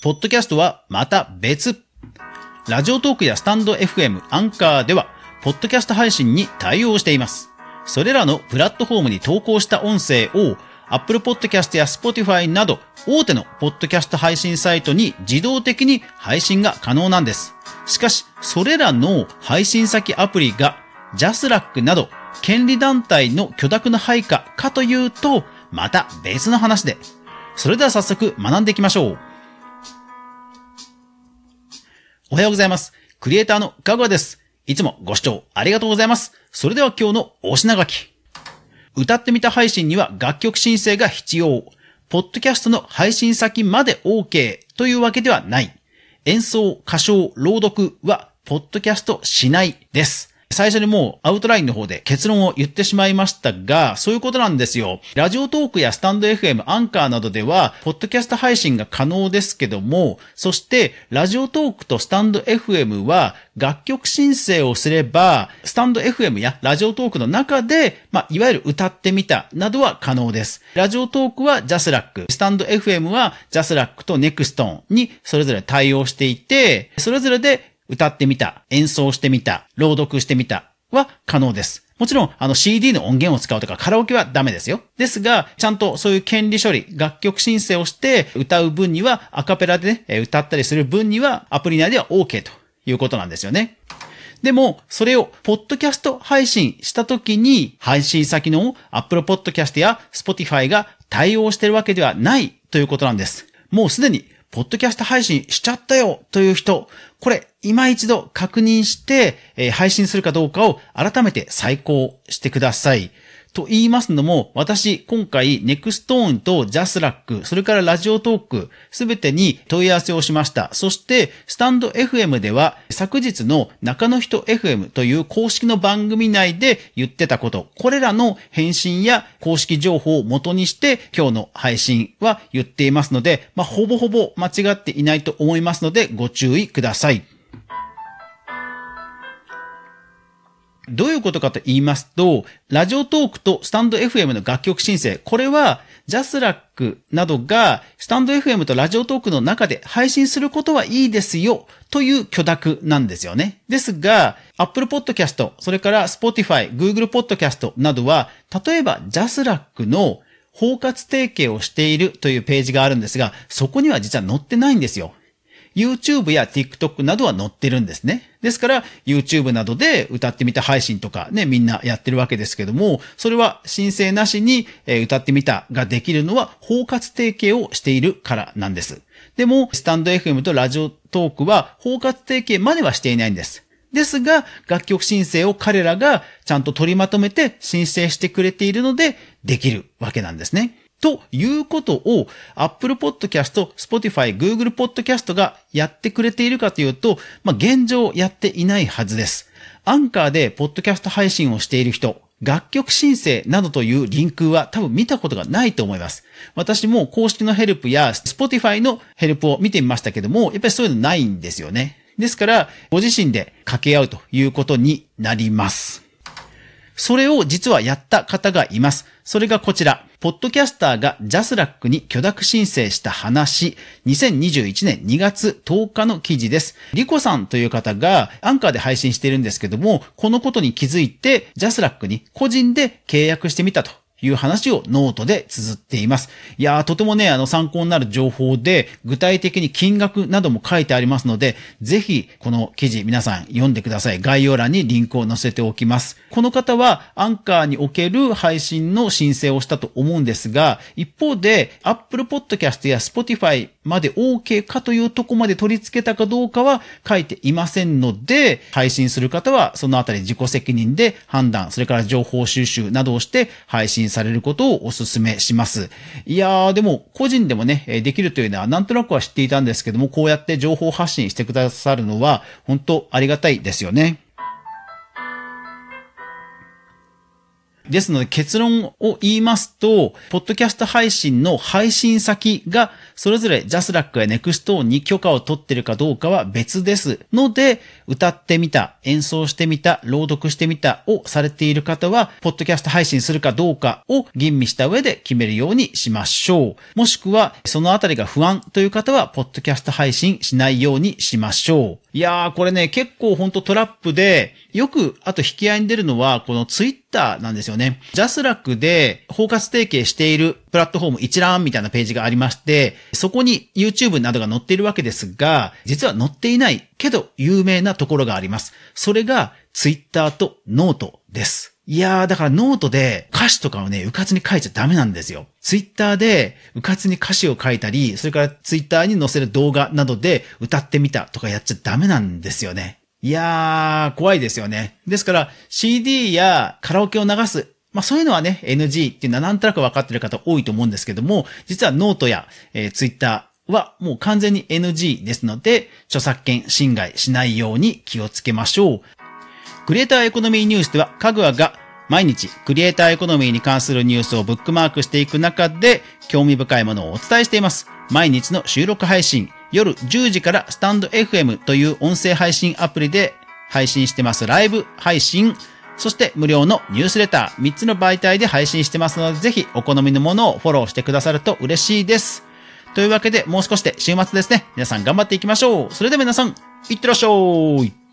ポッドキャストはまた別。ラジオトークやスタンド FM、アンカーでは、ポッドキャスト配信に対応しています。それらのプラットフォームに投稿した音声を Apple Podcast や Spotify など大手のポッドキャスト配信サイトに自動的に配信が可能なんです。しかし、それらの配信先アプリが JASRAC など権利団体の許諾の配下かというと、また別の話で。それでは早速学んでいきましょう。おはようございます。クリエイターのかぐわです。いつもご視聴ありがとうございます。それでは今日のお品書き。歌ってみた配信には楽曲申請が必要。ポッドキャストの配信先まで OK というわけではない。演奏、歌唱、朗読は、ポッドキャストしないです。最初にもうアウトラインの方で結論を言ってしまいましたが、そういうことなんですよ。ラジオトークやスタンド FM、アンカーなどでは、ポッドキャスト配信が可能ですけども、そして、ラジオトークとスタンド FM は、楽曲申請をすれば、スタンド FM やラジオトークの中で、まあ、いわゆる歌ってみたなどは可能です。 Radiotalk は JASRAC、スタンド FM はジャスラックとネクストーンにそれぞれ対応していて、それぞれで歌ってみた、演奏してみた、朗読してみたは可能です。もちろん、あの CD の音源を使うとかカラオケはダメですよ。ですが、ちゃんとそういう権利処理、楽曲申請をして歌う分には、アカペラでね、歌ったりする分には、アプリ内では OK ということなんですよね。でも、それを、ポッドキャスト配信したときに、配信先の Apple Podcast や Spotify が対応してるわけではないということなんです。もうすでにポッドキャスト配信しちゃったよという人、これ、今一度確認して、えー、配信するかどうかを改めて再考してください。と言いますのも、私、今回、 NexTone と JASRAC、それからラジオトーク、すべてに問い合わせをしました。そして、 stand.fm では、昨日の中の人 FM という公式の番組内で言ってたこと、これらの返信や公式情報を元にして、今日の配信は言っていますので、まあ、ほぼほぼ間違っていないと思いますので、ご注意ください。どういうことかと言いますと、ラジオトークとスタンド FM の楽曲申請、これは、ジャスラックなどが、スタンド FM とラジオトークの中で配信することはいいですよ、という許諾なんですよね。ですが、Apple Podcast、それから Spotify、Google Podcast などは、例えばジャスラックの包括提携をしているというページがあるんですが、そこには実は載ってないんですよ。YouTube や TikTok などは載ってるんですね。ですから、YouTube などで歌ってみた配信とかね、みんなやってるわけですけども、それは申請なしに歌ってみたができるのは包括提携をしているからなんです。でも、スタンド FM とラジオトークは包括提携まではしていないんです。ですが、楽曲申請を彼らがちゃんと取りまとめて申請してくれているので、できるわけなんですね。ということを Apple Podcast、Spotify、Google Podcast がやってくれているかというと、まあ、現状やっていないはずです。アンカーでポッドキャスト配信をしている人、楽曲申請などというリンクは多分見たことがないと思います。私も公式のヘルプや Spotify のヘルプを見てみましたけども、やっぱりそういうのないんですよね。ですから、ご自身で掛け合うということになります。それを実はやった方がいます。それがこちら。ポッドキャスターが JASRAC に許諾申請した話、2021年2月10日の記事です。リコさんという方がアンカーで配信しているんですけども、このことに気づいて JASRAC に個人で契約してみたという話をノートで綴っています。いやー、とてもね、あの参考になる情報で、具体的に金額なども書いてありますので、ぜひこの記事皆さん読んでください。概要欄にリンクを載せておきます。この方はアンカーにおける配信の申請をしたと思うんですが、一方で Apple Podcast や Spotify まで OK かというとこまで取り付けたかどうかは書いていませんので、配信する方はそのあたり自己責任で判断、それから情報収集などをして配信されることをお勧めします。いやー、でも個人でもね、できるというのはなんとなくは知っていたんですけども、こうやって情報発信してくださるのは本当ありがたいですよね。ですので結論を言いますと、ポッドキャスト配信の配信先がそれぞれ JASRAC や NexTone に許可を取ってるかどうかは別ですので、歌ってみた、演奏してみた、朗読してみたをされている方は、ポッドキャスト配信するかどうかを吟味した上で決めるようにしましょう。もしくは、そのあたりが不安という方は、ポッドキャスト配信しないようにしましょう。いやー、これね、結構ほんとトラップで、よく、あと引き合いに出るのは、このツイッターなんですよね。 JASRAC で包括提携しているプラットフォーム一覧みたいなページがありまして、そこに YouTube などが載っているわけですが、実は載っていないけど有名なところがあります。それがツイッターとノートです。いやー、だからノートで歌詞とかをね、うかつに書いちゃダメなんですよ。ツイッターでうかつに歌詞を書いたり、それからツイッターに載せる動画などで歌ってみたとかやっちゃダメなんですよね。いやー、怖いですよね。ですから CD やカラオケを流す。まあそういうのはね、NG っていうのはなんとなく分かってる方多いと思うんですけども、実はノートや、えー、ツイッターはもう完全に NG ですので、著作権侵害しないように気をつけましょう。クリエイターエコノミーニュースでは、かぐわが毎日クリエイターエコノミーに関するニュースをブックマークしていく中で、興味深いものをお伝えしています。毎日の収録配信、夜10時からスタンド FM という音声配信アプリで配信してます。ライブ配信、そして無料のニュースレター、3つの媒体で配信してますので、ぜひお好みのものをフォローしてくださると嬉しいです。というわけで、もう少しで週末ですね。皆さん頑張っていきましょう。それでは皆さん、いってらっしゃい。